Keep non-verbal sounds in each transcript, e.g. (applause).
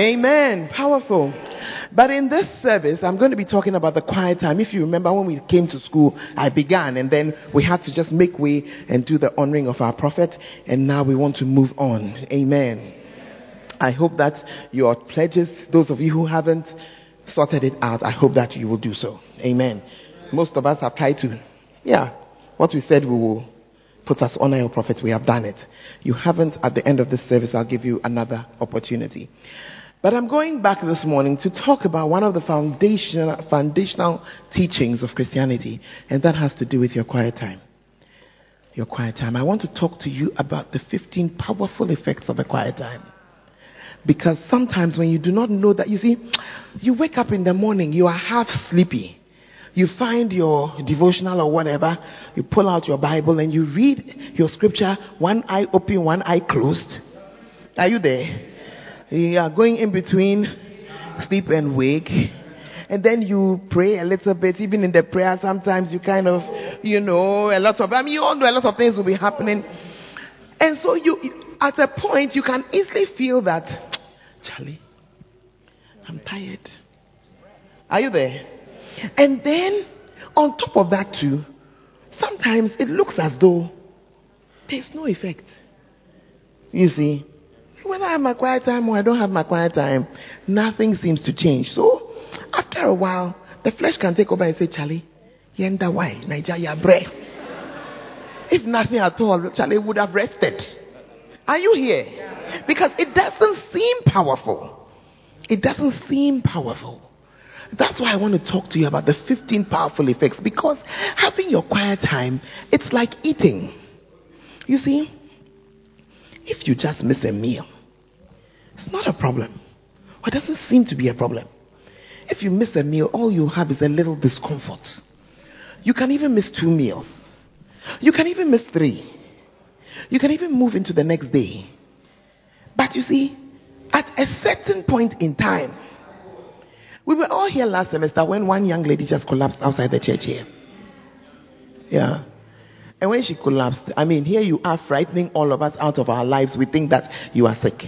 Amen. Powerful. But in this service, I'm going to be talking about the quiet time. If you remember when we came to school, I began and then we had to just make way and do the honoring of our prophet. And now we want to move on. Amen. I hope that your pledges, those of you who haven't sorted it out, I hope that you will do so. Amen. Most of us have tried to, yeah, what we said we will put us honor your prophet. We have done it. You haven't at the end of this service, I'll give you another opportunity. But I'm going back this morning to talk about one of the foundational, foundational teachings of Christianity, and that has to do with your quiet time. Your quiet time. I want to talk to you about the 15 powerful effects of a quiet time. Because sometimes when you do not know that, you see, you wake up in the morning, you are half sleepy. You find your devotional or whatever, you pull out your Bible and you read your scripture, one eye open, one eye closed. Are you there? You are going in between sleep and wake. And then you pray a little bit. Even in the prayer, sometimes you kind of, you know, a lot of, I mean, you all know a lot of things will be happening. And so you, at a point, you can easily feel that, Charlie, I'm tired. Are you there? And then, on top of that, too, sometimes it looks as though there's no effect. You see? Whether I have my quiet time or I don't have my quiet time, nothing seems to change. So, after a while, the flesh can take over and say, Charlie, yenda why? Nigeria breath. If nothing at all, Charlie would have rested. Are you here? Because it doesn't seem powerful. It doesn't seem powerful. That's why I want to talk to you about the 15 powerful effects because having your quiet time, it's like eating. You see, if you just miss a meal, it's not a problem. Or it doesn't seem to be a problem. If you miss a meal, all you have is a little discomfort. You can even miss two meals. You can even miss three. You can even move into the next day. But you see, at a certain point in time, we were all here last semester when one young lady just collapsed outside the church here. Yeah. And when she collapsed, I mean, here you are frightening all of us out of our lives. We think that you are sick.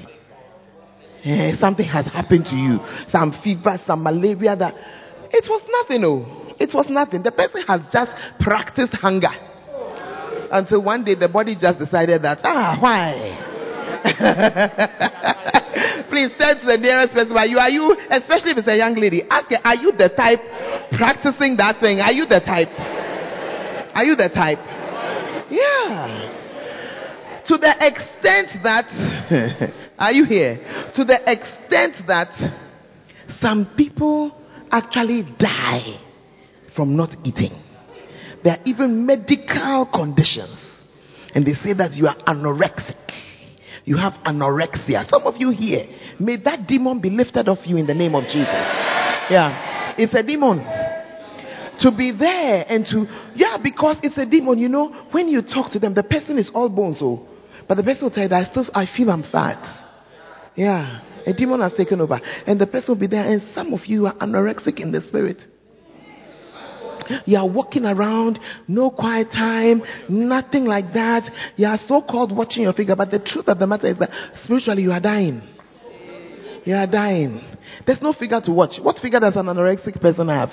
Eh, something has happened to you. Some fever, some malaria that it was nothing, oh. It was nothing. The person has just practiced hunger. Until one day the body just decided that, ah, why? (laughs) Please turn to the nearest person. Are you, are you, especially if it's a young lady, ask her, are you the type practicing that thing? Are you the type? Are you the type? Yeah. To the extent that, (laughs) are you here? To the extent that some people actually die from not eating. There are even medical conditions. And they say that you are anorexic. You have anorexia. Some of you here, may that demon be lifted off you in the name of Jesus. Yeah. It's a demon to be there and to yeah because it's a demon you know. When you talk to them the person is all bones oh. But the person will tell you that I still I feel I'm fat. Yeah a demon has taken over. And the person will be there and some of you are anorexic in the spirit. You are walking around no quiet time nothing like that. You are so called watching your figure but the truth of the matter is that spiritually you are dying. You are dying. There's no figure to watch. What figure does an anorexic person have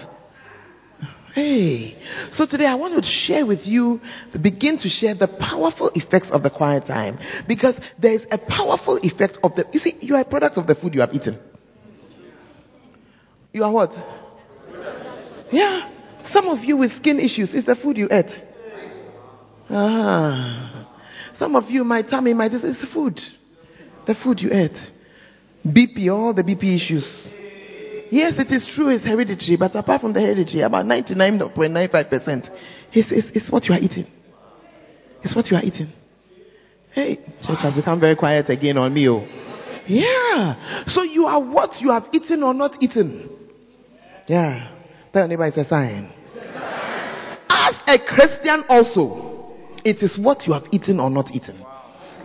Hey, so today I want to share with you, begin to share the powerful effects of the quiet time. Because there is a powerful effect of the, you see, you are a product of the food you have eaten. You are what? Yeah. Some of you with skin issues, it's the food you ate. Ah. Some of you, my tummy, my this, the food. The food you ate. BP, all the BP issues. Yes, it is true, it's hereditary, but apart from the hereditary, about 99.95% is, is, is what you are eating. It's what you are eating. Hey, church has become very quiet again on me. Oh. Yeah. So you are what you have eaten or not eaten. Yeah. Tell your neighbor it's a sign. As a Christian also, it is what you have eaten or not eaten.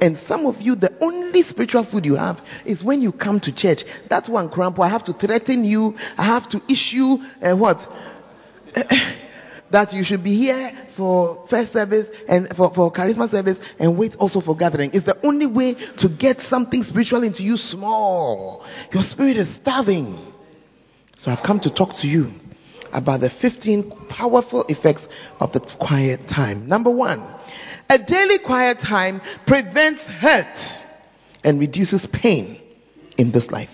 And some of you, the only spiritual food you have is when you come to church. That's one cramp. I have to threaten you. I have to issue uh, what? (laughs) that you should be here for first service and for, for charisma service and wait also for gathering. It's the only way to get something spiritual into you small. Your spirit is starving. So I've come to talk to you about the 15 powerful effects of the quiet time. Number one, a daily quiet time prevents hurt and reduces pain in this life.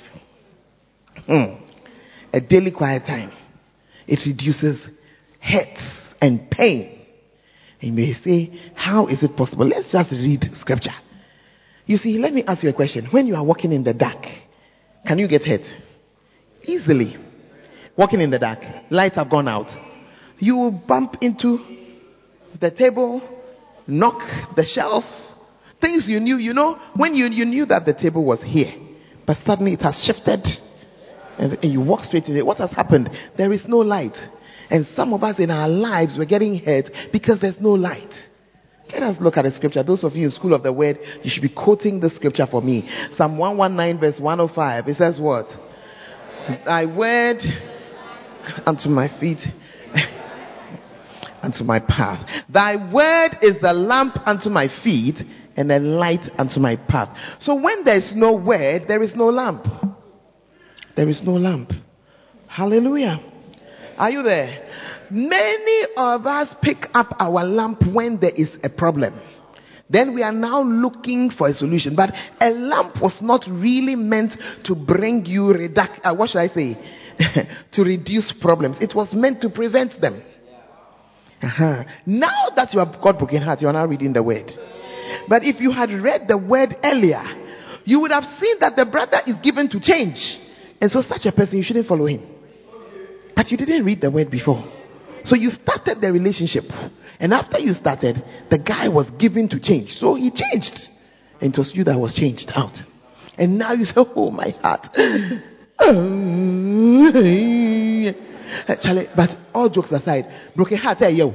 Hmm. A daily quiet time. It reduces hurts and pain. You may say, how is it possible? Let's just read scripture. You see, let me ask you a question. When you are walking in the dark, can you get hurt? Easily. Walking in the dark, lights have gone out. You will bump into the table, knock the shelf, things you knew, you know, when you, you knew that the table was here, but suddenly it has shifted and, and you walk straight to it. What has happened? There is no light. And some of us in our lives we're getting hurt because there's no light. Let us look at the scripture. Those of you in school of the word, you should be quoting the scripture for me. Psalm 119 verse 105. It says what? Thy word unto my feet unto my path. Thy word is the lamp unto my feet and a light unto my path. So when there is no word, there is no lamp. There is no lamp. Hallelujah. Are you there? Many of us pick up our lamp when there is a problem. Then we are now looking for a solution. But a lamp was not really meant to bring you reduc- uh, what should I say? (laughs) to reduce problems. It was meant to prevent them. Uh-huh. Now that you have got broken heart, you are now reading the word. But if you had read the word earlier, you would have seen that the brother is given to change. And so such a person, you shouldn't follow him. But you didn't read the word before. So you started the relationship. And after you started, the guy was given to change. So he changed. And it was you that was changed out. And now you say, (laughs) Oh, my heart. (laughs) Eh, Charlie, but all jokes aside, broken heart, hey, yo. (laughs)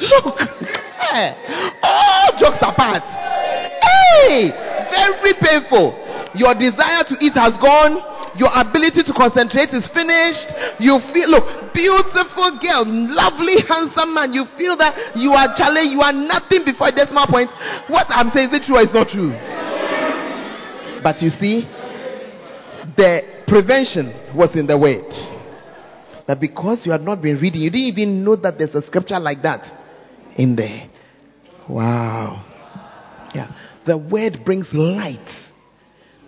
Look, hey, all jokes apart. Hey, very painful. Your desire to eat has gone. Your ability to concentrate is finished. You feel, look, beautiful girl, lovely, handsome man. You feel that you are challenged. You are nothing before decimal point. What I'm saying is it true or is not true? But you see, the prevention was in the word. That because you had not been reading, you didn't even know that there's a scripture like that in there. Wow. Yeah. The word brings light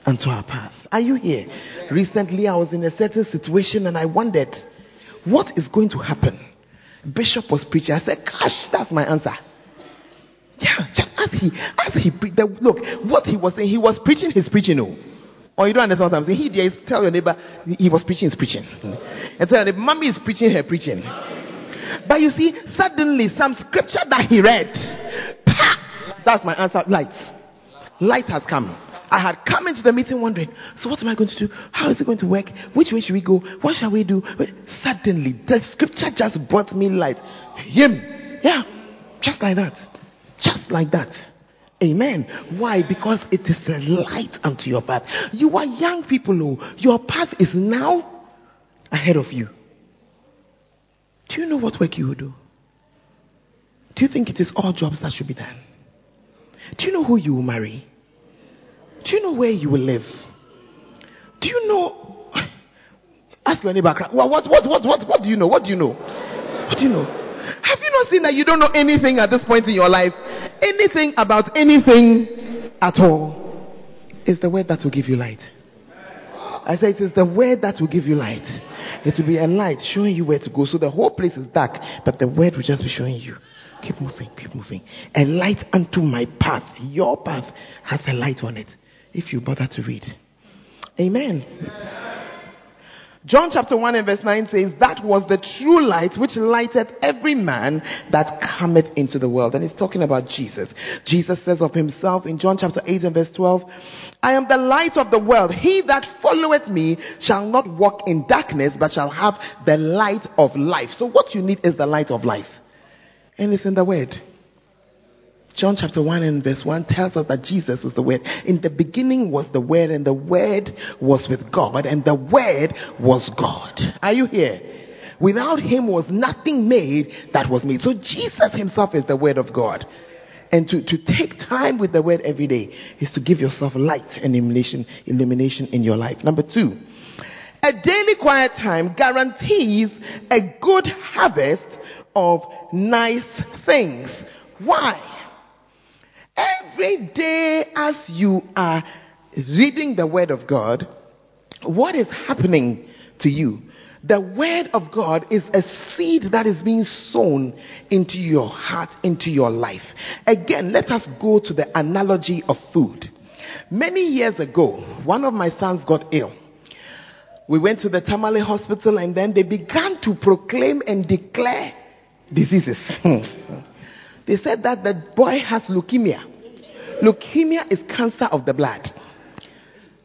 unto our path. Are you here? Recently, I was in a certain situation and I wondered, what is going to happen? Bishop was preaching. I said, gosh, that's my answer. Yeah, just as he, as he, pre- the, look, what he was saying, he was preaching his preaching. Oh. Or you don't understand what I'm saying. He there is tell your neighbor he was preaching his preaching. And tell your neighbor, mommy is preaching her preaching. But you see, suddenly some scripture that he read, that's my answer. Light. Light has come. I had come into the meeting wondering, so what am I going to do? How is it going to work? Which way should we go? What shall we do? But suddenly, the scripture just brought me light. Him. Yeah. Just like that. Just like that. Amen. Why? Because it is a light unto your path. You are young people, oh. Your path is now ahead of you. Do you know what work you will do? Do you think it is all jobs that should be done? Do you know who you will marry? Do you know where you will live? Do you know? (laughs) Ask your neighbor. What, what, what, what, what, what do you know? What do you know? What do you know? Have you not seen that you don't know anything at this point in your life? Anything about anything at all? It's the word that will give you light. I say it is the word that will give you light. It will be a light showing you where to go. So the whole place is dark, but the word will just be showing you. Keep moving, keep moving. A light unto my path. Your path has a light on it. If you bother to read. Amen. John chapter 1 and verse 9 says, That was the true light which lighteth every man that cometh into the world. And he's talking about Jesus. Jesus says of himself in John chapter 8 and verse 12, I am the light of the world. He that followeth me shall not walk in darkness, but shall have the light of life. So what you need is the light of life. And it's in the word. John chapter 1 and verse 1 tells us that Jesus was the Word. In the beginning was the Word, and the Word was with God, and the Word was God. Are you here? Without him was nothing made that was made. So Jesus himself is the word of God. And to, to take time with the word every day is to give yourself light and illumination, illumination in your life. Number two, a daily quiet time guarantees a good harvest of nice things. Why? Every day as you are reading the word of God, what is happening to you? The word of God is a seed that is being sown into your heart, into your life. Again, let us go to the analogy of food. Many years ago, one of my sons got ill. We went to the Tamale hospital and then they began to proclaim and declare diseases. (laughs) they said that the boy has leukemia. Leukemia is cancer of the blood.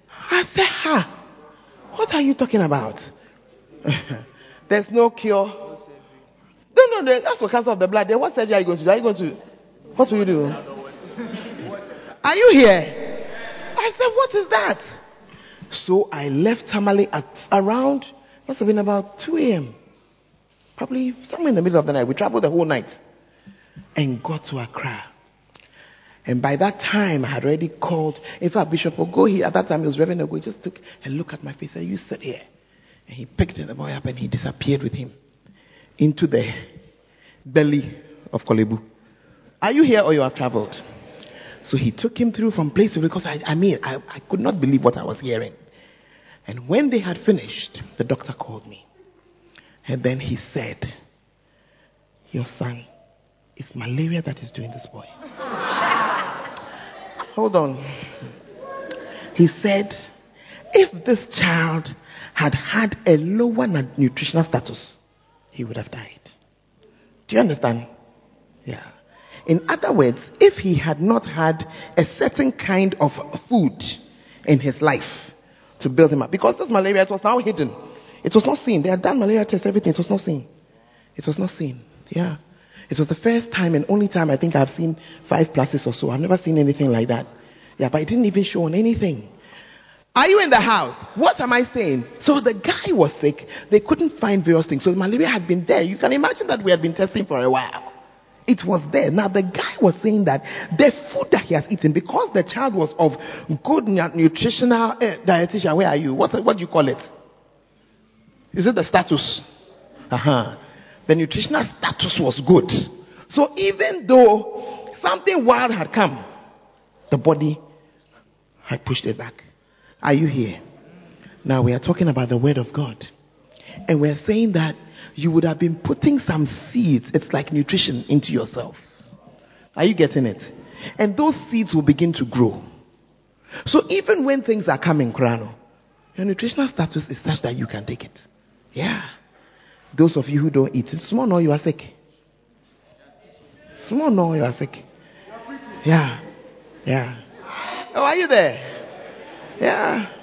I said, ha, what are you talking about? (laughs) There's no cure. No, no, that's for cancer of the blood. Then what surgery are you going to do? Are you going to, what will you do? Are you here? I said, what is that? So I left Tamale at around, must have been about 2 a.m. Probably somewhere in the middle of the night. We traveled the whole night and got to Accra. And by that time, I had already called. In fact, Bishop Ogohi, at that time, he was Reverend Ogohi, just took a look at my face and said, You sit here. And he picked the boy up and he disappeared with him into the belly of Korle Bu. Are you here or you have traveled? So he took him through from place to place because I, I mean, I, I could not believe what I was hearing. And when they had finished, the doctor called me. And then he said, Your son, it's malaria that is doing this boy. (laughs) Hold on. He said, If this child had had a lower nutritional status, he would have died. Do you understand? Yeah. In other words, if he had not had a certain kind of food in his life to build him up, because this malaria it was now hidden, it was not seen. They had done malaria tests, everything, it was not seen. It was not seen. Yeah. It was the first time and only time I think I've seen five pluses or so. I've never seen anything like that. Yeah, but it didn't even show on anything. Are you in the house? What am I saying? So the guy was sick. They couldn't find various things. So malaria had been there. You can imagine that we had been testing for a while. It was there. Now the guy was saying that the food that he has eaten, because the child was of good nutritional uh, dietitian. Where are you? What what do you call it? Is it the status? Uh huh. The nutritional status was good. So even though something wild had come, the body had pushed it back. Are you here? Now we are talking about the word of God. And we're saying that you would have been putting some seeds, it's like nutrition, into yourself. Are you getting it? And those seeds will begin to grow. So even when things are coming, Krano, your nutritional status is such that you can take it. Yeah. Those of you who don't eat, small no, you are sick. Small no, you are sick. Yeah. Yeah. Oh, are you there? Yeah.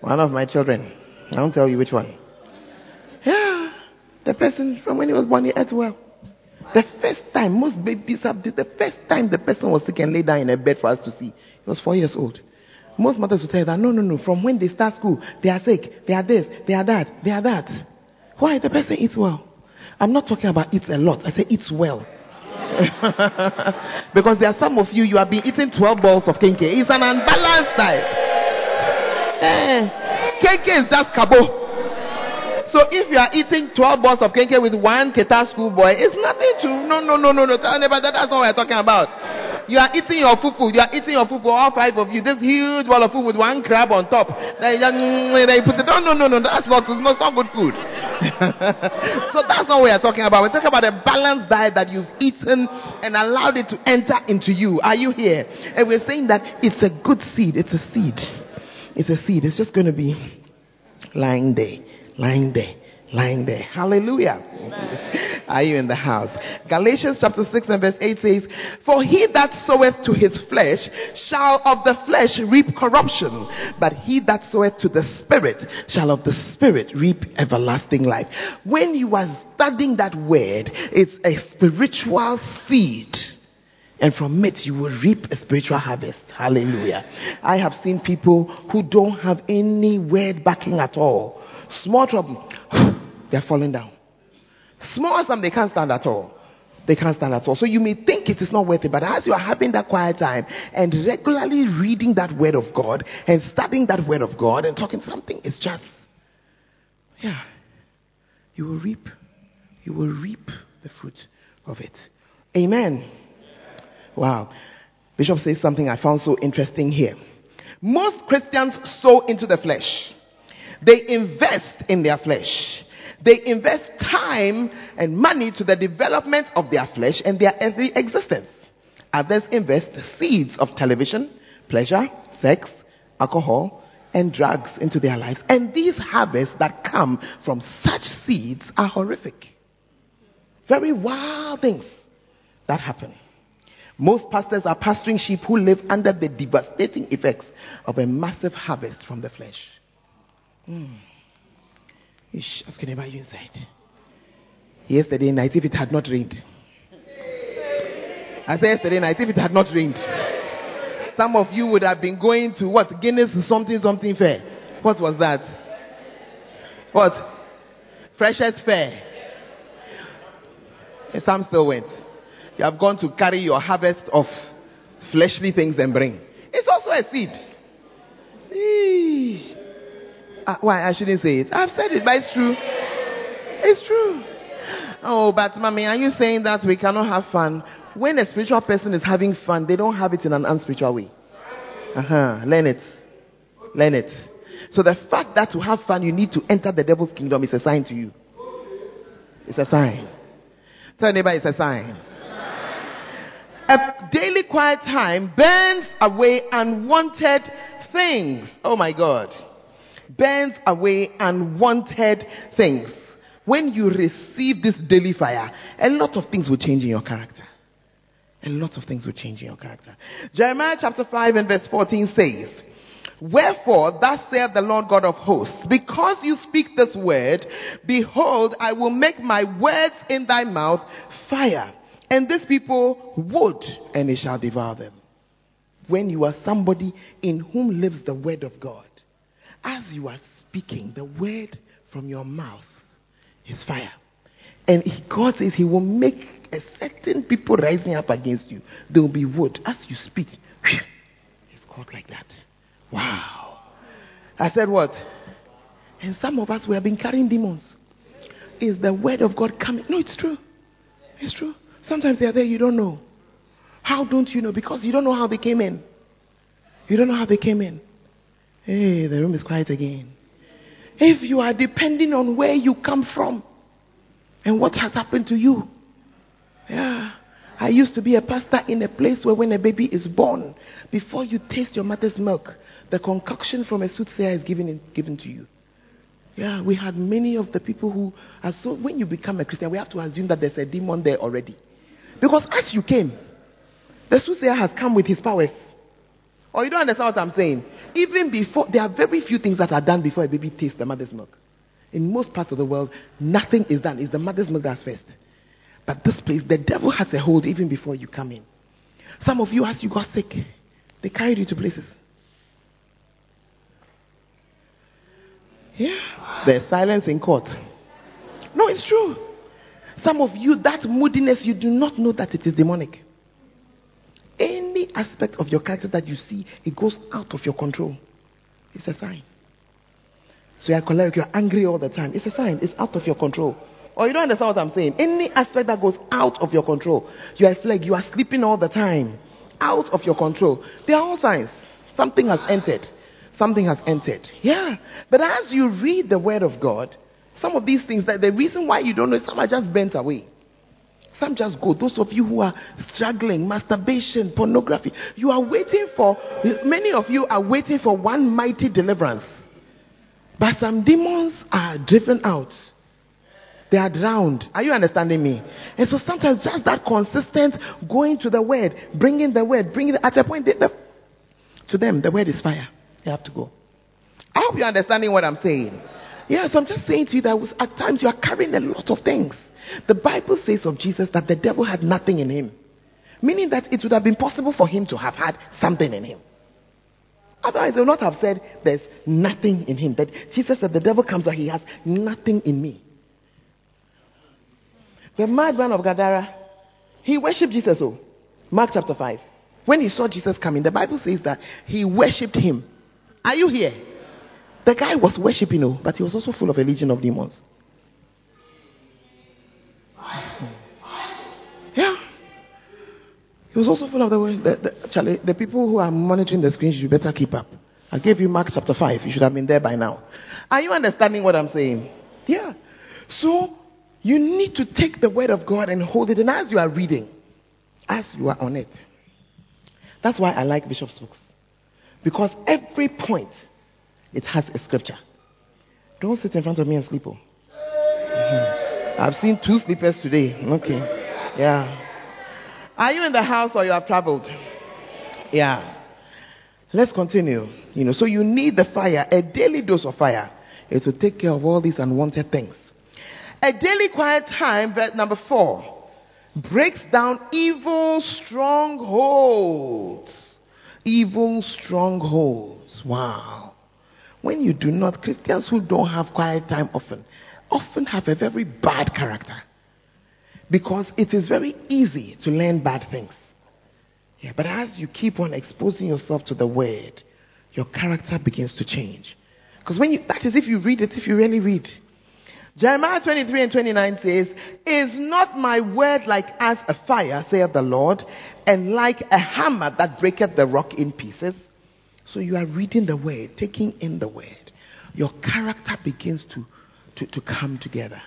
One of my children. I won't tell you which one. Yeah. The person from when he was born, he ate well. The first time, most babies have the first time the person was sick and lay down in a bed for us to see, he was four years old. Most mothers would say that, no, no, no, from when they start school, they are sick, they are this, they are that, they are that. Why? The person eats well. I'm not talking about eats a lot, I say eats well. (laughs) because there are some of you, you have been eating 12 balls of kenkey. It's an unbalanced diet. Eh, kenkey is just kabo. So if you are eating 12 balls of kenkey with one keta schoolboy, it's nothing to, no, no, no, no, no. Tell anybody that That's not what we're talking about. You are eating your fufu. You are eating your fufu, all five of you. This huge ball of food with one crab on top. Then mm, you put it. No, no, no, no. That's not, it's not good food. (laughs) so that's not what we're talking about. We're talking about a balanced diet that you've eaten and allowed it to enter into you. Are you here? And we're saying that it's a good seed. It's a seed. It's a seed. It's just going to be lying there, lying there lying there. Hallelujah. Are you in the house? Galatians chapter 6 and verse 8 says, For he that soweth to his flesh shall of the flesh reap corruption, but he that soweth to the spirit shall of the spirit reap everlasting life. When you are studying that word, it's a spiritual seed. And from it, you will reap a spiritual harvest. Hallelujah. I have seen people who don't have any word backing at all. Small trouble They are falling down. Small as them, they can't stand at all. They can't stand at all. So you may think it is not worth it, but as you are having that quiet time and regularly reading that word of God and studying that word of God and talking something, it's just, yeah, you will reap, you will reap the fruit of it. Amen. Wow. Bishop says something I found so interesting here. Most Christians sow into the flesh. They invest in their flesh. They invest time and money to the development of their flesh and their every existence. Others invest seeds of television, pleasure, sex, alcohol, and drugs into their lives. And these harvests that come from such seeds are horrific. Very wild things that happen. Most pastors are pastoring sheep who live under the devastating effects of a massive harvest from the flesh. Mm. Ish, your neighbor you inside. Yesterday night, if it had not rained. I said yesterday night, if it had not rained, some of you would have been going to what? Guinness something something fair. What was that? What? Freshest fair. And some still went. You have gone to carry your harvest of fleshly things and bring. It's also a seed. Uh, why? I shouldn't say it. I've said it, but it's true. It's true. Oh, but mommy, are you saying that we cannot have fun? When a spiritual person is having fun, they don't have it in an unspiritual way. Uh huh. Learn it. Learn it. So the fact that to have fun, you need to enter the devil's kingdom is a sign to you. It's a sign. Tell neighbor it's a sign. A daily quiet time burns away unwanted things. Oh my God. Burns away unwanted things. When you receive this daily fire, a lot of things will change in your character. A lot of things will change in your character. Jeremiah chapter 5 and verse 14 says, Wherefore, thus saith the Lord God of hosts, because you speak this word, behold, I will make my words in thy mouth fire and these people would, and it shall devour them. When you are somebody in whom lives the word of God, as you are speaking, the word from your mouth is fire. And he God says He will make a certain people rising up against you. There will be wood. As you speak, it's called like that. Wow. I said what? And some of us, we have been carrying demons. Is the word of God coming? No, it's true. It's true. Sometimes they are there, you don't know. How don't you know? Because you don't know how they came in. You don't know how they came in. Hey, the room is quiet again. If you are depending on where you come from and what has happened to you. Yeah. I used to be a pastor in a place where when a baby is born, before you taste your mother's milk, the concoction from a soothsayer is given, in, given to you. Yeah, we had many of the people who are so, when you become a Christian, we have to assume that there's a demon there already. Because as you came, the soothsayer has come with his powers. Or you don't understand what I'm saying? Even before, there are very few things that are done before a baby tastes the mother's milk. In most parts of the world, nothing is done. It's the mother's milk that's first. But this place, the devil has a hold even before you come in. Some of you, as you got sick, they carried you to places. Yeah. There's silence in court. No, it's true. Some of you, that moodiness, you do not know that it is demonic. Aspect of your character that you see, it goes out of your control. It's a sign. So you're choleric, you're angry all the time. It's a sign. It's out of your control. Or you don't understand what I'm saying. Any aspect that goes out of your control. You are a flag. You are sleeping all the time. Out of your control. They are all signs. Something has entered. Something has entered. Yeah. But as you read the word of God, some of these things, that the reason why you don't know, some are just bent away. Some just go. Those of you who are struggling, masturbation, pornography, you are waiting for, many of you are waiting for one mighty deliverance. But some demons are driven out. They are drowned. Are you understanding me? And so sometimes just that consistent going to the word, bringing the word, bringing at a point, they, the, to them, the word is fire. They have to go. I hope you're understanding what I'm saying. Yeah, so I'm just saying to you that at times you are carrying a lot of things. The Bible says of Jesus that the devil had nothing in him, meaning that it would have been possible for him to have had something in him. Otherwise, they would not have said there's nothing in him. That Jesus said the devil comes out, he has nothing in me. The madman of Gadara, he worshipped Jesus. Oh, Mark chapter 5. When he saw Jesus coming, the Bible says that he worshipped him. Are you here? The guy was worshipping, oh, but he was also full of a legion of demons. He was also full of the, the, the, Charlie, the people who are monitoring the screens, you better keep up. I gave you Mark chapter 5. You should have been there by now. Are you understanding what I'm saying? Yeah. So, you need to take the word of God and hold it. And as you are reading, as you are on it, that's why I like Bishop's books. Because every point, it has a scripture. Don't sit in front of me and sleep. Oh. Mm-hmm. I've seen two sleepers today. Okay. Yeah. Are you in the house or you have traveled? Yeah. Let's continue. You know, so you need the fire, a daily dose of fire, is to take care of all these unwanted things. A daily quiet time, verse number four, breaks down evil strongholds. Evil strongholds. Wow. When you do not, Christians who don't have quiet time often, often have a very bad character. Because it is very easy to learn bad things. Yeah, but as you keep on exposing yourself to the word, your character begins to change. Because when you, that is if you read it, if you really read. Jeremiah 23 and 29 says, Is not my word like as a fire, saith the Lord, and like a hammer that breaketh the rock in pieces? So you are reading the word, taking in the word. Your character begins to, to, to come together.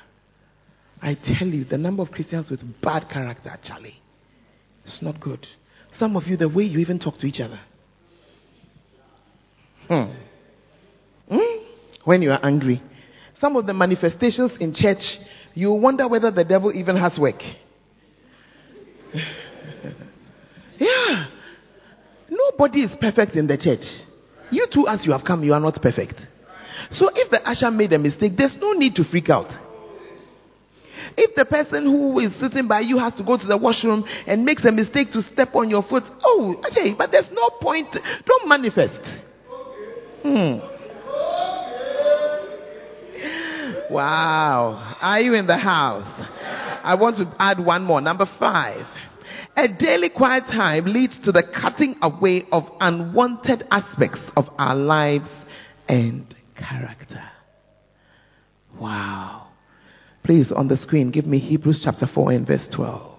I tell you, the number of Christians with bad character, Charlie, it's not good. Some of you, the way you even talk to each other. Hmm. Hmm? When you are angry. Some of the manifestations in church, you wonder whether the devil even has work. (laughs) yeah. Nobody is perfect in the church. You too, as you have come, you are not perfect. So if the usher made a mistake, there's no need to freak out. If the person who is sitting by you has to go to the washroom and makes a mistake to step on your foot, oh, okay, but there's no point. Don't manifest. Hmm. Wow. Are you in the house? I want to add one more. Number five. A daily quiet time leads to the cutting away of unwanted aspects of our lives and character. Wow. Please, on the screen, give me Hebrews chapter 4 and verse 12.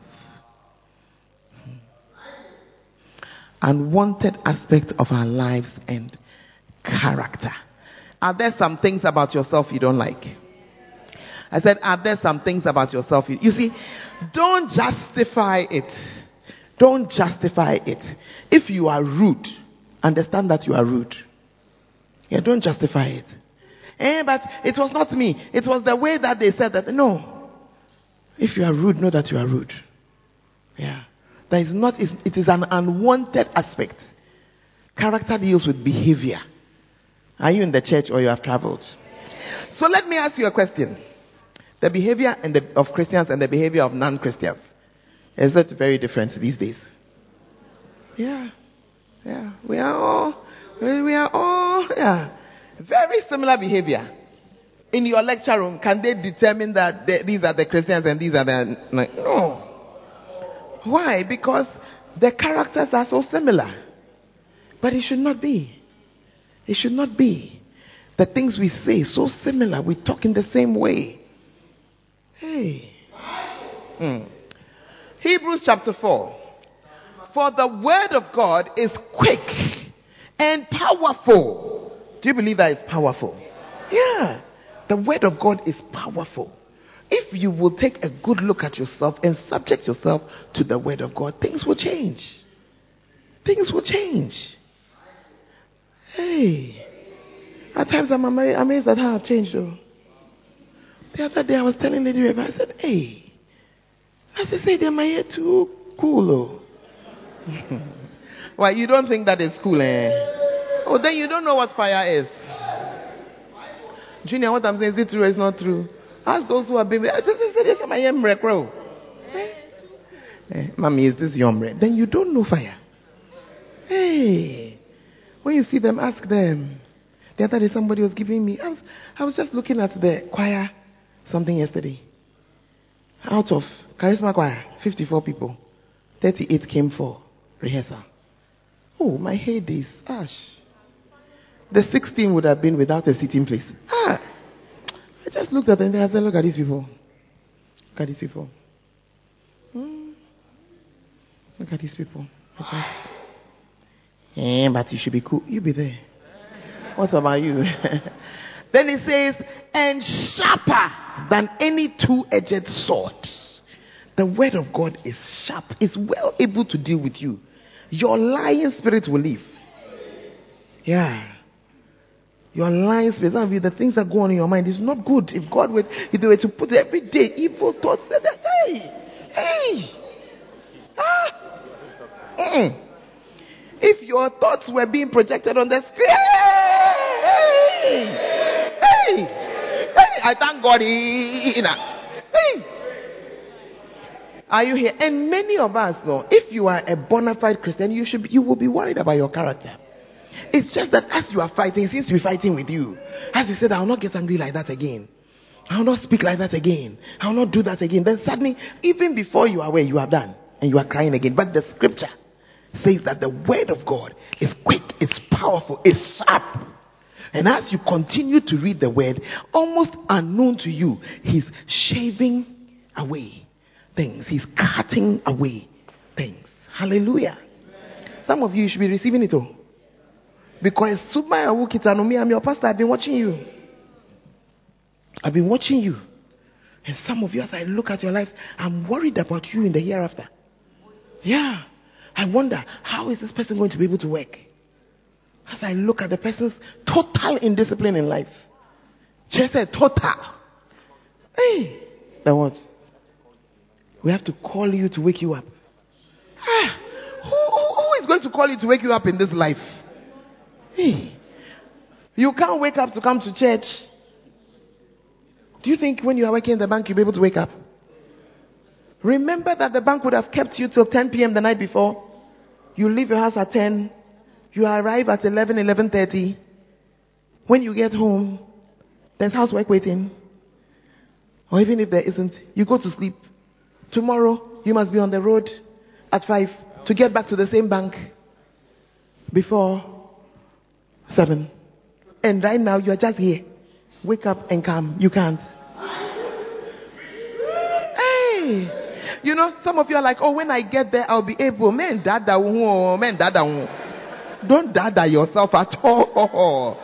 Unwanted aspect of our lives and character. Are there some things about yourself you don't like? I said, Are there some things about yourself? You, you see, don't justify it. Don't justify it. If you are rude, understand that you are rude. Yeah, don't justify it. Eh, but it was not me. It was the way that they said that. No. If you are rude, know that you are rude. Yeah. That is not, it is an unwanted aspect. Character deals with behavior. Are you in the church or you have traveled? So let me ask you a question. The behavior the, of Christians and the behavior of non-Christians. Is it very different these days? Yeah. Yeah. We are all, we are all, yeah. Very similar behavior. In your lecture room, can they determine that they, these are the Christians and these are the, no. Why? Because the characters are so similar. But it should not be. It should not be. The things we say so similar. We talk in the same way. Hey. Hmm. Hebrews chapter 4. For the word of God is quick and powerful. Do you believe that it's powerful? Yeah. The word of God is powerful. If you will take a good look at yourself and subject yourself to the word of God, things will change. Things will change. Hey. At times I'm amazed at how I've changed though. The other day I was telling Lady Reva, I said, hey, I said, say they're my hair too cool. Oh. (laughs) Why, you don't think that is cool, eh? Oh, then you don't know what fire is. Junior, what I'm saying, is it true or is not true? Ask those who have been. Is my Eh? Eh, mommy, is this your Then you don't know fire. Hey, when you see them, ask them. The other day, somebody was giving me. I was, I was just looking at the choir something yesterday. Out of Charisma Choir, 54 people, 38 came for rehearsal. Oh, my head is ash. The 16 would have been without a sitting place. Ah, I just looked at them and I said, Look at these people. Look at these people. Hmm. Look at these people. I just. Eh, but you should be cool. You'll be there. What about you? (laughs) then it says, and sharper than any two edged sword. The word of God is sharp, it's well able to deal with you. Your lying spirit will leave. Yeah. Your of you, the things that go on in your mind is not good. If God were, if they were to put every day evil thoughts, hey, hey, ah, mm. if your thoughts were being projected on the screen, hey, hey, hey, I thank God. Hey. Are you here? And many of us, though, if you are a bona fide Christian, you should, you will be worried about your character. It's just that as you are fighting, he seems to be fighting with you. As he said, I will not get angry like that again. I will not speak like that again. I will not do that again. Then suddenly, even before you are aware, you are done and you are crying again. But the scripture says that the word of God is quick, it's powerful, it's sharp. And as you continue to read the word, almost unknown to you, he's shaving away things, he's cutting away things. Hallelujah. Some of you should be receiving it all. Because Submaya Wukitanomi, I'm your pastor. I've been watching you. I've been watching you. And some of you, as I look at your lives, I'm worried about you in the hereafter. Yeah. I wonder, how is this person going to be able to work? As I look at the person's total indiscipline in life. Just a total. Hey. Then what? We have to call you to wake you up. Ah, who, who, who is going to call you to wake you up in this life? Hey, you can't wake up to come to church. Do you think when you are working in the bank you'll be able to wake up? Remember that the bank would have kept you till 10 p.m. the night before. You leave your house at 10. You arrive at 11, 11.30. When you get home, there's housework waiting. Or even if there isn't, you go to sleep. Tomorrow, you must be on the road at 5 to get back to the same bank before Seven. And right now you are just here. Wake up and come. You can't. Hey! You know, some of you are like, oh, when I get there, I'll be able. Men dada oh, oh, men dada oh. Don't dada yourself at all.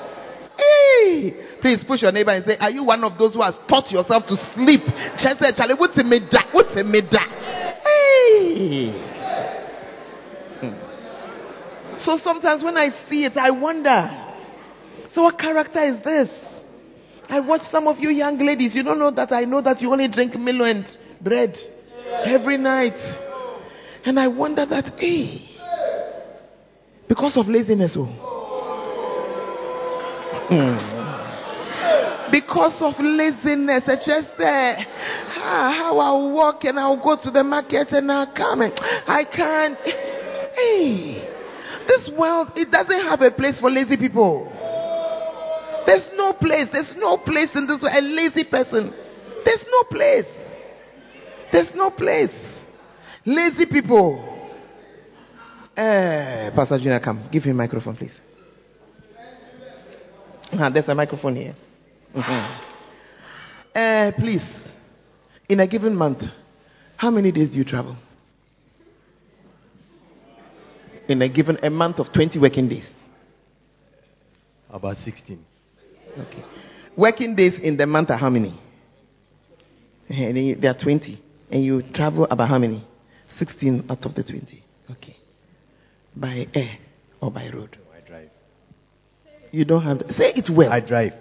Hey! Please push your neighbor and say, Are you one of those who has taught yourself to sleep? Just say, Charlie, what's a meda? What's a meda? Hey! So sometimes when I see it, I wonder. So what character is this? I watch some of you young ladies. You don't know that I know that you only drink Milo and bread every night. And I wonder that, hey, because of laziness. Oh. (laughs) Because of laziness, I just say, ah, how I'll walk and I'll go to the market and I'll come and I can't. Hey. This world, it doesn't have a place for lazy people. There's no place. There's no place in this world. A lazy person. There's no place. There's no place. Lazy people. Uh, Pastor Junior, come. Give him a microphone, please. Uh, there's a microphone here. Mm-hmm. Uh, please. In a given month, how many days do you travel? In a given a month of 20 working days? About 16. Okay. Working days in the month are how many? And you, there are 20. And you travel about how many? 16 out of the 20. Okay. By air or by road? No, I drive. You don't have. Say it well. I drive.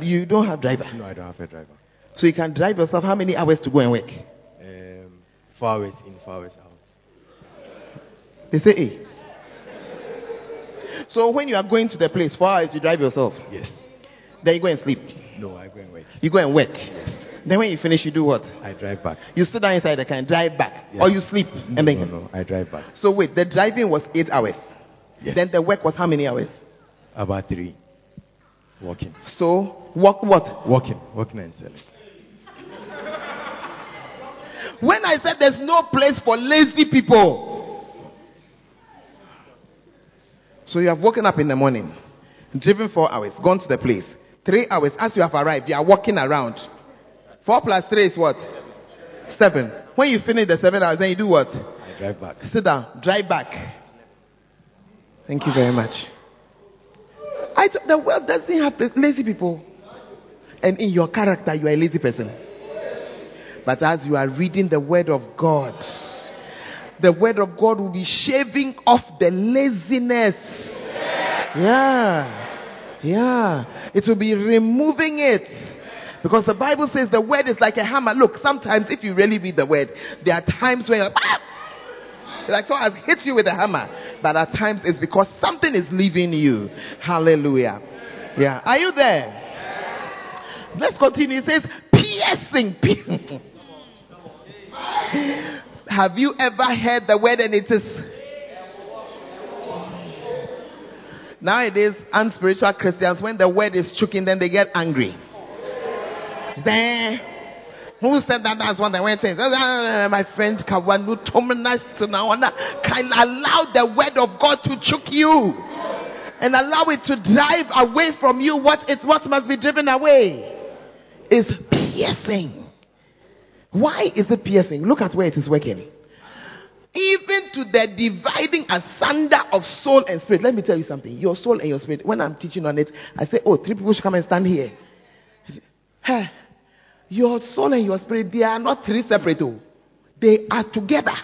You don't have driver? No, I don't have a driver. So you can drive yourself how many hours to go and work? Um, four hours in, four hours out. They say, hey. So when you are going to the place, four hours, you drive yourself. Yes. Then you go and sleep. No, I go and work. You go and work. Yes. Then when you finish, you do what? I drive back. You sit down inside the car and drive back, yes. or you sleep no, and then. No, no, I drive back. So wait, the driving was eight hours. Yes. Then the work was how many hours? About three. Walking. So walk what? Walking, walking and selling. When I said there's no place for lazy people. So you have woken up in the morning, driven four hours, gone to the place. Three hours, as you have arrived, you are walking around. Four plus three is what? Seven. When you finish the seven hours, then you do what? I drive back. Sit down, drive back. Thank you very much. I th- the world doesn't have lazy people. And in your character, you are a lazy person. But as you are reading the word of God, the word of God will be shaving off the laziness. Yeah. Yeah. It will be removing it. Because the Bible says the word is like a hammer. Look, sometimes if you really read the word, there are times when you're like, ah! like so I've hit you with a hammer. But at times it's because something is leaving you. Hallelujah. Yeah. Are you there? Let's continue. It says piercing. (laughs) Have you ever heard the word and it is Nowadays, unspiritual Christians, when the word is choking, then they get angry. Then, who said that? That's what they went saying. My friend Kawanu can allow the word of God to choke you and allow it to drive away from you what it what must be driven away is piercing. Why is it piercing? Look at where it is working. Even to the dividing asunder of soul and spirit. Let me tell you something. Your soul and your spirit. When I'm teaching on it, I say, oh, three people should come and stand here. Hey, your soul and your spirit, they are not three separate. Oh. They are together.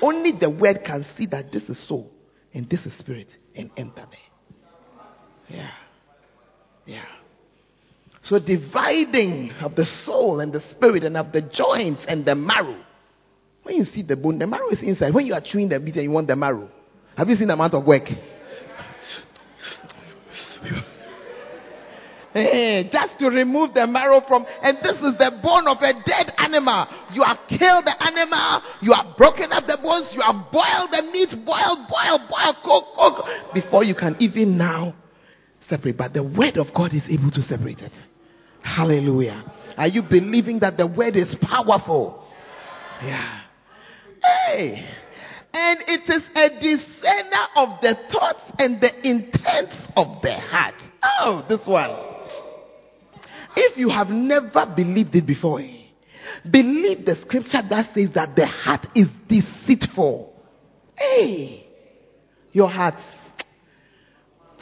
Only the word can see that this is soul and this is spirit and enter there. Yeah. Yeah. So dividing of the soul and the spirit and of the joints and the marrow. When you see the bone, the marrow is inside. When you are chewing the meat and you want the marrow, have you seen the amount of work? (laughs) Hey, just to remove the marrow from, and this is the bone of a dead animal. You have killed the animal, you have broken up the bones, you have boiled the meat, boiled, boiled, boil, cook, cook, before you can even now separate. But the word of God is able to separate it. Hallelujah. Are you believing that the word is powerful? Yeah. Hey. And it is a discerner of the thoughts and the intents of the heart. Oh, this one. If you have never believed it before, eh, believe the scripture that says that the heart is deceitful. Hey, your heart.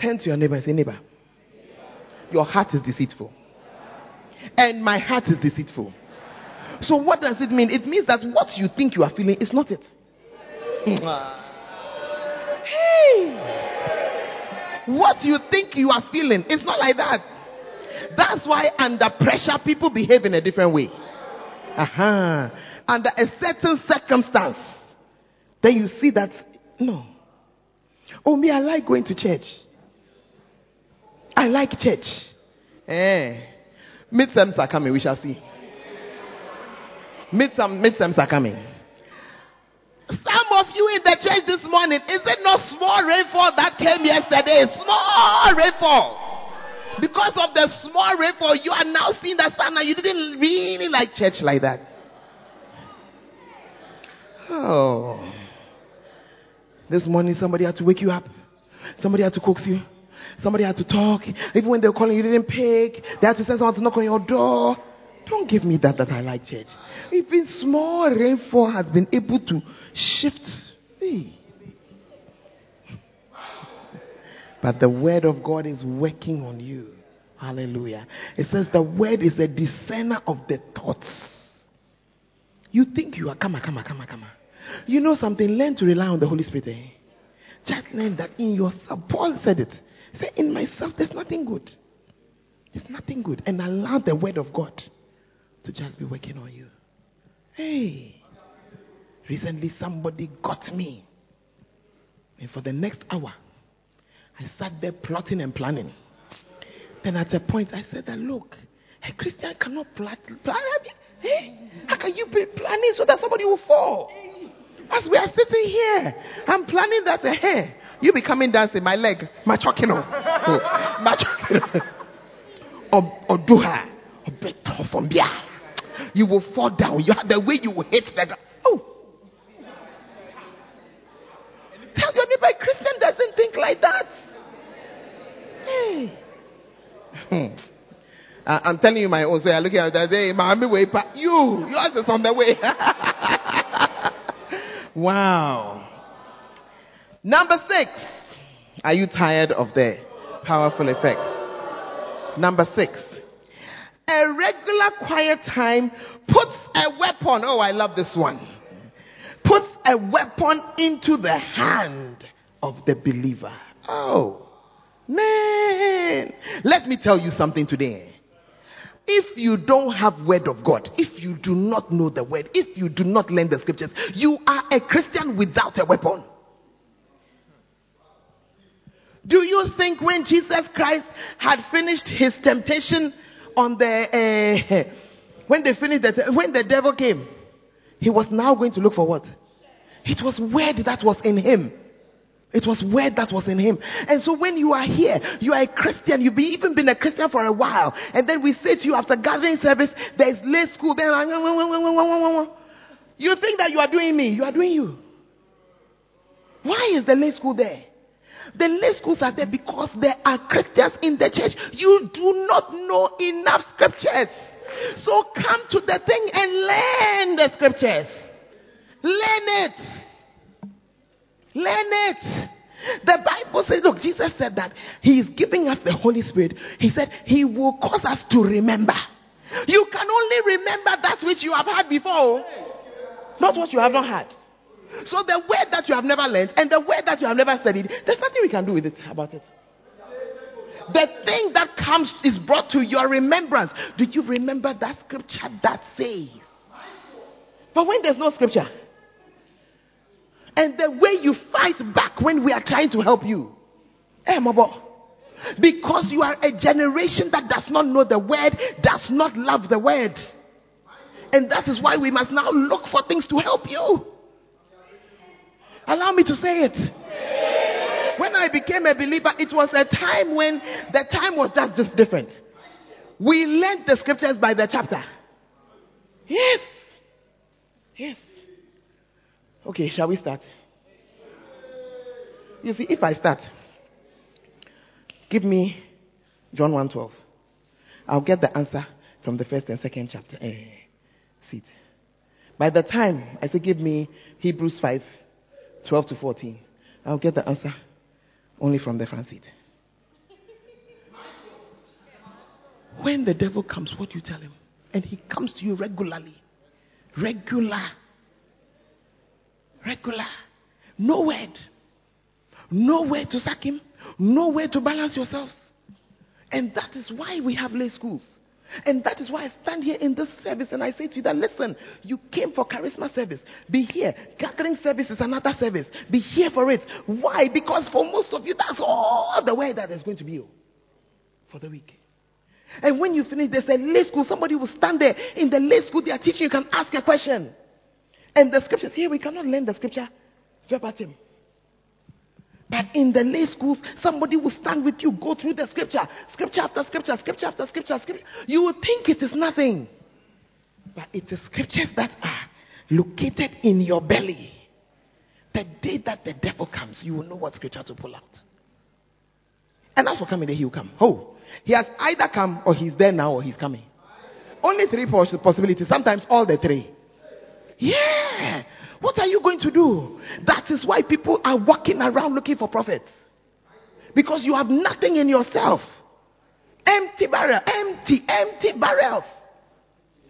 Turn to your neighbor and say, neighbor, your heart is deceitful. And my heart is deceitful. So what does it mean? It means that what you think you are feeling is not it. hey, what you think you are feeling is not like that. That's why under pressure people behave in a different way. Uh-huh. Under a certain circumstance, then you see that no. Oh me, I like going to church. I like church. Eh. Midterms are coming, we shall see. Midterm, midterms are coming. Some of you in the church this morning, is it not small rainfall that came yesterday? Small rainfall. Because of the small rainfall, you are now seeing the sun you didn't really like church like that. Oh. This morning somebody had to wake you up. Somebody had to coax you. Somebody had to talk. Even when they were calling you didn't pick. They had to send someone to knock on your door. Don't give me that that I like church. Even small rainfall has been able to shift me. But the word of God is working on you. Hallelujah. It says the word is a discerner of the thoughts. You think you are, come on, come on. You know something? Learn to rely on the Holy Spirit. Eh? Just learn that in yourself. Paul said it. Say, in myself, there's nothing good. There's nothing good. And allow the word of God to just be working on you. Hey, recently somebody got me. And for the next hour, I sat there plotting and planning. Then at a point, I said that, look, a Christian cannot plot. plan. Hey, how can you be planning so that somebody will fall? As we are sitting here, I'm planning that, hey, you be coming dancing, my leg, my chokino. Oh, (laughs) my chokino. Or, do her. Or better from here. you will fall down. You have the way you will hit the ground. Oh. Tell your neighbor, Christian doesn't think like that. Hey. (laughs) I- I'm telling you my own. So you're looking at that. Hey, mommy, way pa- you, yours is on the way. (laughs) wow. Number six. Are you tired of the powerful effects? Number six. A regular quiet time puts a weapon. Oh, I love this one. Puts a weapon into the hand of the believer. Oh, man. Let me tell you something today. If you don't have word of God, if you do not know the word, if you do not learn the scriptures, you are a Christian without a weapon. Do you think when Jesus Christ had finished his temptation on the uh, (laughs) when they finished the when the devil came, he was now going to look for what? It was word that was in him. It was word that was in him. And so when you are here, you are a Christian, you've been, even been a Christian for a while, and then we say to you after gathering service, there's lay school, then you think that you are doing me, you are doing you. Why is the lay school there? The lay schools are there because there are Christians in the church. You do not know enough scriptures. So come to the thing and learn the scriptures. Learn it. Learn it. The Bible says, look, Jesus said that He is giving us the Holy Spirit. He said He will cause us to remember. You can only remember that which you have had before, not what you have not had. So the word that you have never learned and the word that you have never studied, there's nothing we can do with it about it. The thing that comes is brought to your remembrance. Do you remember that scripture that says? But when there's no scripture, and the way you fight back when we are trying to help you, eh, Mobo, because you are a generation that does not know the word, does not love the word. And that is why we must now look for things to help you. Allow me to say it. When I became a believer, it was a time when the time was just, different. We learned the scriptures by the chapter. Yes. Yes. Okay, shall we start? You see, if I start, give me John 1:12. I'll get the answer from the first and second chapter. Eh, seat. By the time I say give me Hebrews 5, 12 to 14, I'll get the answer only from the front seat. When the devil comes, what do you tell him? And he comes to you regularly. Regular. Regular. No word. No way to sack him. No way to balance yourselves. And that is why we have lay schools. And that is why I stand here in this service and I say to you that listen, you came for charisma service. Be here. Gathering service is another service. Be here for it. Why? Because for most of you, that's all the way that is going to be oh, for the week. And when you finish, there's a lay school. Somebody will stand there in the lay school. They are teaching. You can ask a question. And the scriptures here, we cannot learn the scripture verbatim. But in the lay schools, somebody will stand with you, go through the scripture, scripture after scripture, scripture after scripture, scripture. You will think it is nothing. But it is scriptures that are located in your belly. The day that the devil comes, you will know what scripture to pull out. And as for coming, he will come. Oh, he has either come or he's there now or he's coming. Only three possibilities, sometimes all the three. Yeah. What are you going to do? That is why people are walking around looking for prophets. Because you have nothing in yourself. Empty barrel, empty, empty barrels.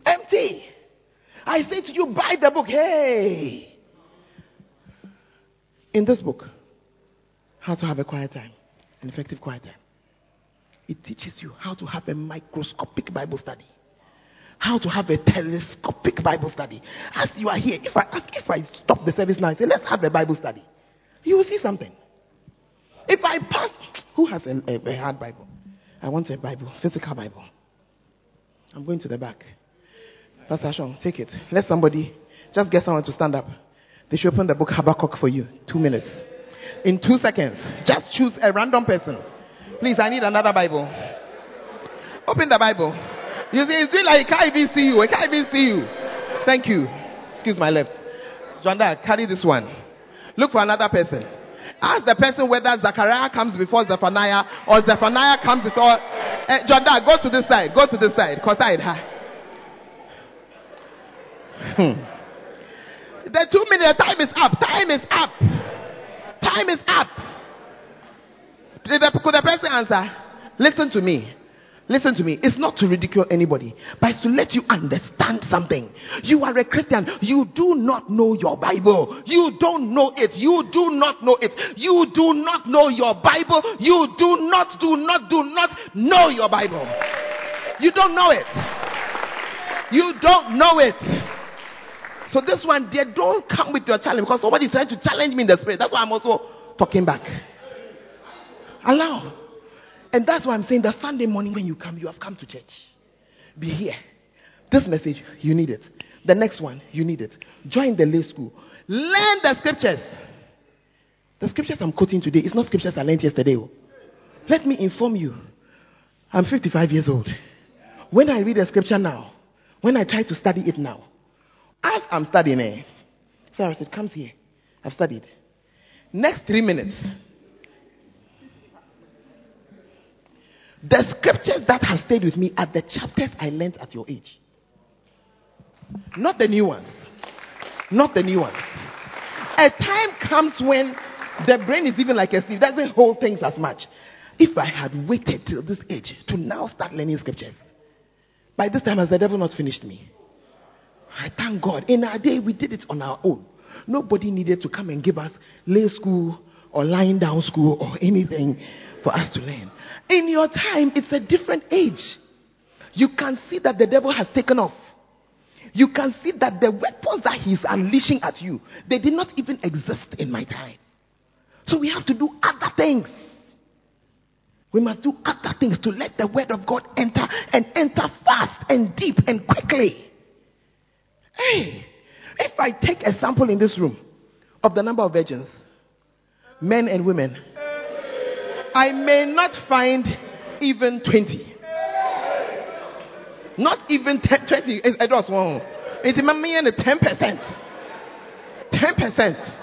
Empty. I say to you, buy the book. Hey. In this book, how to have a quiet time, an effective quiet time. It teaches you how to have a microscopic Bible study how to have a telescopic Bible study. As you are here, if I ask, if I stop the service now and say, let's have a Bible study, you will see something. If I pass, who has a, a, a hard Bible? I want a Bible, physical Bible. I'm going to the back. Pastor Sean, take it. Let somebody, just get someone to stand up. They should open the book Habakkuk for you. Two minutes. In two seconds, just choose a random person. Please, I need another Bible. Open the Bible. You see, it's doing like he can't even see you. He can't even see you. Thank you. Excuse my left. Jonda, carry this one. Look for another person. Ask the person whether Zachariah comes before Zephaniah or Zephaniah comes before. Uh, go to this side. Go to this side. Cause. Huh? Hmm. The two minute time is up. Time is up. Time is up. Could the person answer? Listen to me. Listen to me. It's not to ridicule anybody, but it's to let you understand something. You are a Christian. You do not know your Bible. You don't know it. You do not know it. You do not know your Bible. You do not, do not, do not know your Bible. You don't know it. You don't know it. So this one, they don't come with your challenge because somebody is trying to challenge me in the spirit. That's why I'm also talking back. Allow. And that's why I'm saying that Sunday morning when you come, you have come to church. Be here. This message, you need it. The next one, you need it. Join the lay school. Learn the scriptures. The scriptures I'm quoting today is not scriptures I learned yesterday. oh. Let me inform you. I'm 55 years old. When I read a scripture now, when I try to study it now, as I'm studying it, Sarah said, Comes here. I've studied. Next three minutes, The scriptures that have stayed with me are the chapters I learned at your age. Not the new ones. Not the new ones. A time comes when the brain is even like a sieve, doesn't hold things as much. If I had waited till this age to now start learning scriptures, by this time has the devil not finished me? I thank God. In our day, we did it on our own. Nobody needed to come and give us lay school or lying down school or anything for us to learn. In your time, it's a different age. You can see that the devil has taken off. You can see that the weapons that he's unleashing at you, they did not even exist in my time. So we have to do other things. We must do other things to let the word of God enter and enter fast and deep and quickly. Hey, if I take a sample in this room of the number of virgins, men and women, I may not find even 20. Not even 10, 20. It it was one. It's a 10%. 10%.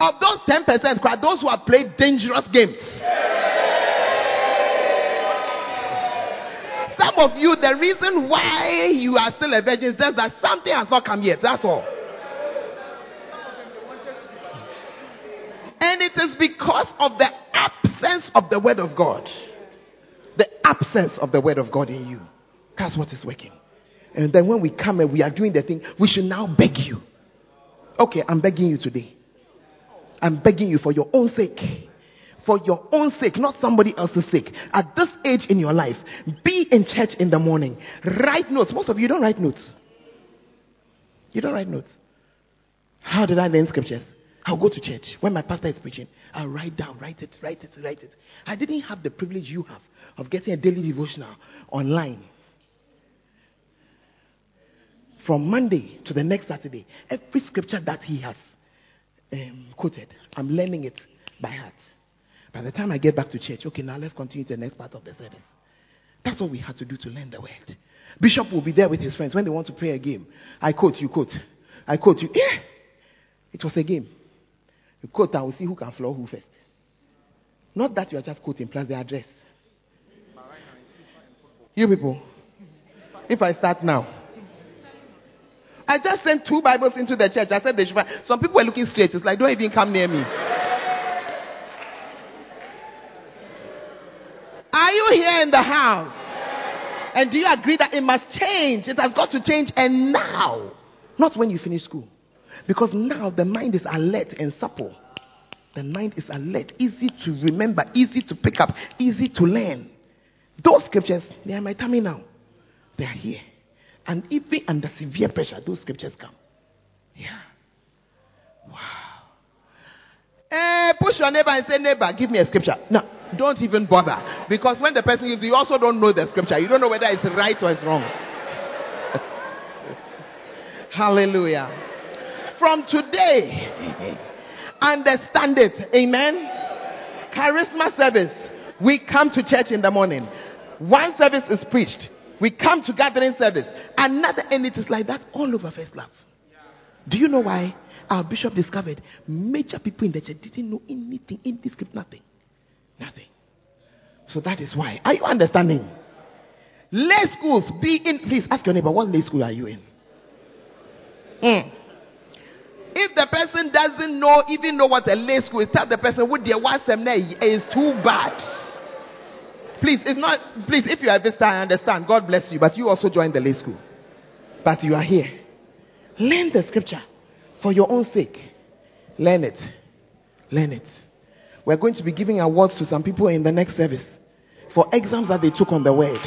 Of those 10%, are those who have played dangerous games. Some of you, the reason why you are still a virgin is just that something has not come yet. That's all. And it is because of the absence of the word of God. The absence of the word of God in you. That's what is working. And then when we come and we are doing the thing, we should now beg you. Okay, I'm begging you today. I'm begging you for your own sake. For your own sake, not somebody else's sake. At this age in your life, be in church in the morning. Write notes. Most of you don't write notes. You don't write notes. How did I learn scriptures? I'll go to church. When my pastor is preaching, I'll write down, write it, write it, write it. I didn't have the privilege you have of getting a daily devotional online. From Monday to the next Saturday, every scripture that he has um, quoted, I'm learning it by heart. By the time I get back to church, okay, now let's continue to the next part of the service. That's what we had to do to learn the word. Bishop will be there with his friends when they want to play a game. I quote, you quote. I quote you. Yeah. It was a game. You quote and we'll see who can floor who first. Not that you are just quoting plus the address. You people. If I start now. I just sent two Bibles into the church. I said they should find. Some people were looking straight. It's like, don't even come near me. Are you here in the house? And do you agree that it must change? It has got to change and now. Not when you finish school. Because now the mind is alert and supple. The mind is alert, easy to remember, easy to pick up, easy to learn. Those scriptures, they are my tummy now. They are here. And even under severe pressure, those scriptures come. Yeah. Wow. Eh, push your neighbor and say, neighbor, give me a scripture. No, don't even bother. Because when the person gives you, you also don't know the scripture. You don't know whether it's right or it's wrong. (laughs) Hallelujah. From today, understand it. Amen. Charisma service. We come to church in the morning. One service is preached. We come to gathering service. Another, and it is like that all over First Love. Do you know why? Our bishop discovered major people in the church didn't know anything in this script, nothing. Nothing. So that is why. Are you understanding? Lay schools be in. Please ask your neighbor, what lay school are you in? Hmm. If the person doesn't know, even know what a lay school is, tell the person, their what's is too bad. Please, it's not, please, if you are this time, I understand. God bless you, but you also join the lay school. But you are here. Learn the scripture for your own sake. Learn it. Learn it. We're going to be giving awards to some people in the next service for exams that they took on the word.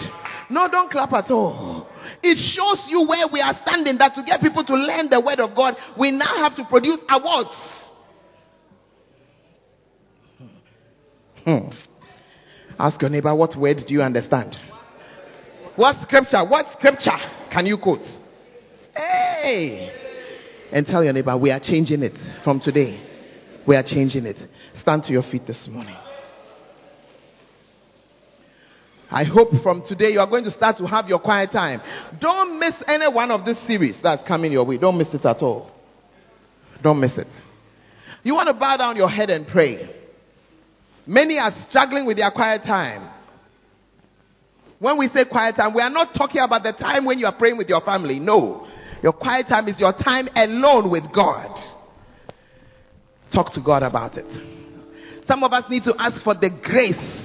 No, don't clap at all. It shows you where we are standing that to get people to learn the word of God, we now have to produce awards. Hmm. Ask your neighbor, what word do you understand? What scripture? What scripture can you quote? Hey! And tell your neighbor, we are changing it from today. We are changing it. Stand to your feet this morning. I hope from today you are going to start to have your quiet time. Don't miss any one of this series that's coming your way. Don't miss it at all. Don't miss it. You want to bow down your head and pray. Many are struggling with their quiet time. When we say quiet time, we are not talking about the time when you are praying with your family. No. Your quiet time is your time alone with God. Talk to God about it. Some of us need to ask for the grace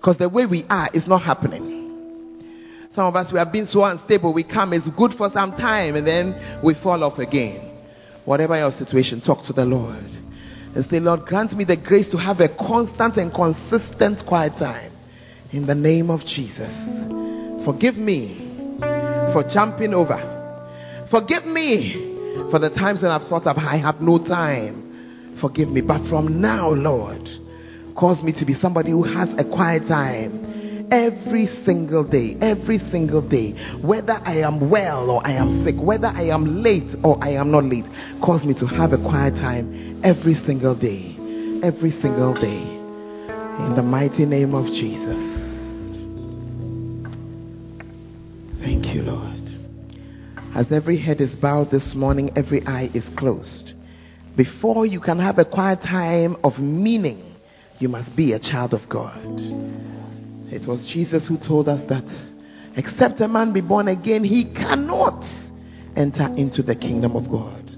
because the way we are is not happening. Some of us, we have been so unstable. We come, it's good for some time, and then we fall off again. Whatever your situation, talk to the Lord. And say, Lord, grant me the grace to have a constant and consistent quiet time. In the name of Jesus. Forgive me for jumping over. Forgive me for the times when I've thought I have no time. Forgive me. But from now, Lord, cause me to be somebody who has a quiet time every single day, every single day, whether I am well or I am sick, whether I am late or I am not late, cause me to have a quiet time every single day, every single day. In the mighty name of Jesus. Thank you, Lord. As every head is bowed this morning, every eye is closed. Before you can have a quiet time of meaning, you must be a child of God. It was Jesus who told us that except a man be born again, he cannot enter into the kingdom of God.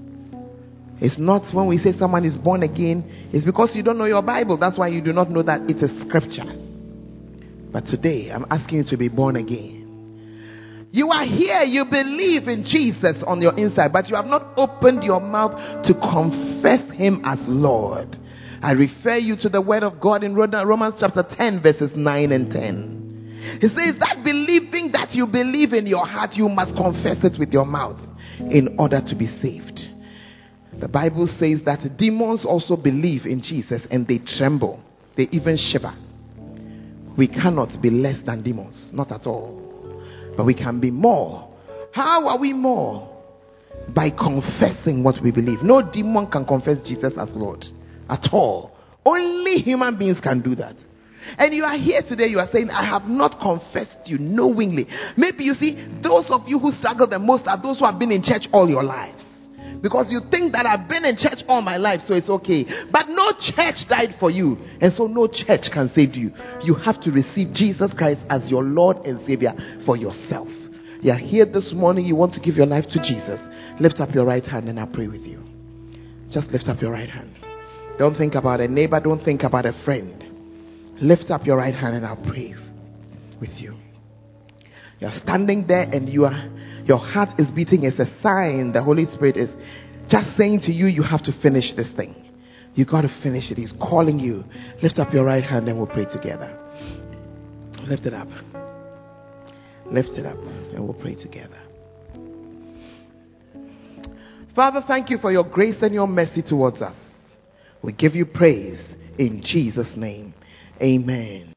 It's not when we say someone is born again, it's because you don't know your Bible. That's why you do not know that it is a scripture. But today, I'm asking you to be born again. You are here, you believe in Jesus on your inside, but you have not opened your mouth to confess Him as Lord. I refer you to the word of God in Romans chapter 10, verses 9 and 10. He says that believing that you believe in your heart, you must confess it with your mouth in order to be saved. The Bible says that demons also believe in Jesus and they tremble, they even shiver. We cannot be less than demons, not at all. But we can be more. How are we more? By confessing what we believe. No demon can confess Jesus as Lord at all. Only human beings can do that. And you are here today, you are saying, I have not confessed you knowingly. Maybe you see, those of you who struggle the most are those who have been in church all your lives. Because you think that I've been in church all my life, so it's okay. But no church died for you. And so no church can save you. You have to receive Jesus Christ as your Lord and Savior for yourself. You are here this morning, you want to give your life to Jesus. Lift up your right hand and I'll pray with you. Just lift up your right hand. Don't think about a neighbor, don't think about a friend. Lift up your right hand and I'll pray with you. You're standing there and you are your heart is beating. It's a sign the Holy Spirit is just saying to you, you have to finish this thing. You got to finish it. He's calling you. Lift up your right hand and we'll pray together. Lift it up. Lift it up and we'll pray together. Father, thank you for your grace and your mercy towards us. We give you praise in Jesus' name. Amen.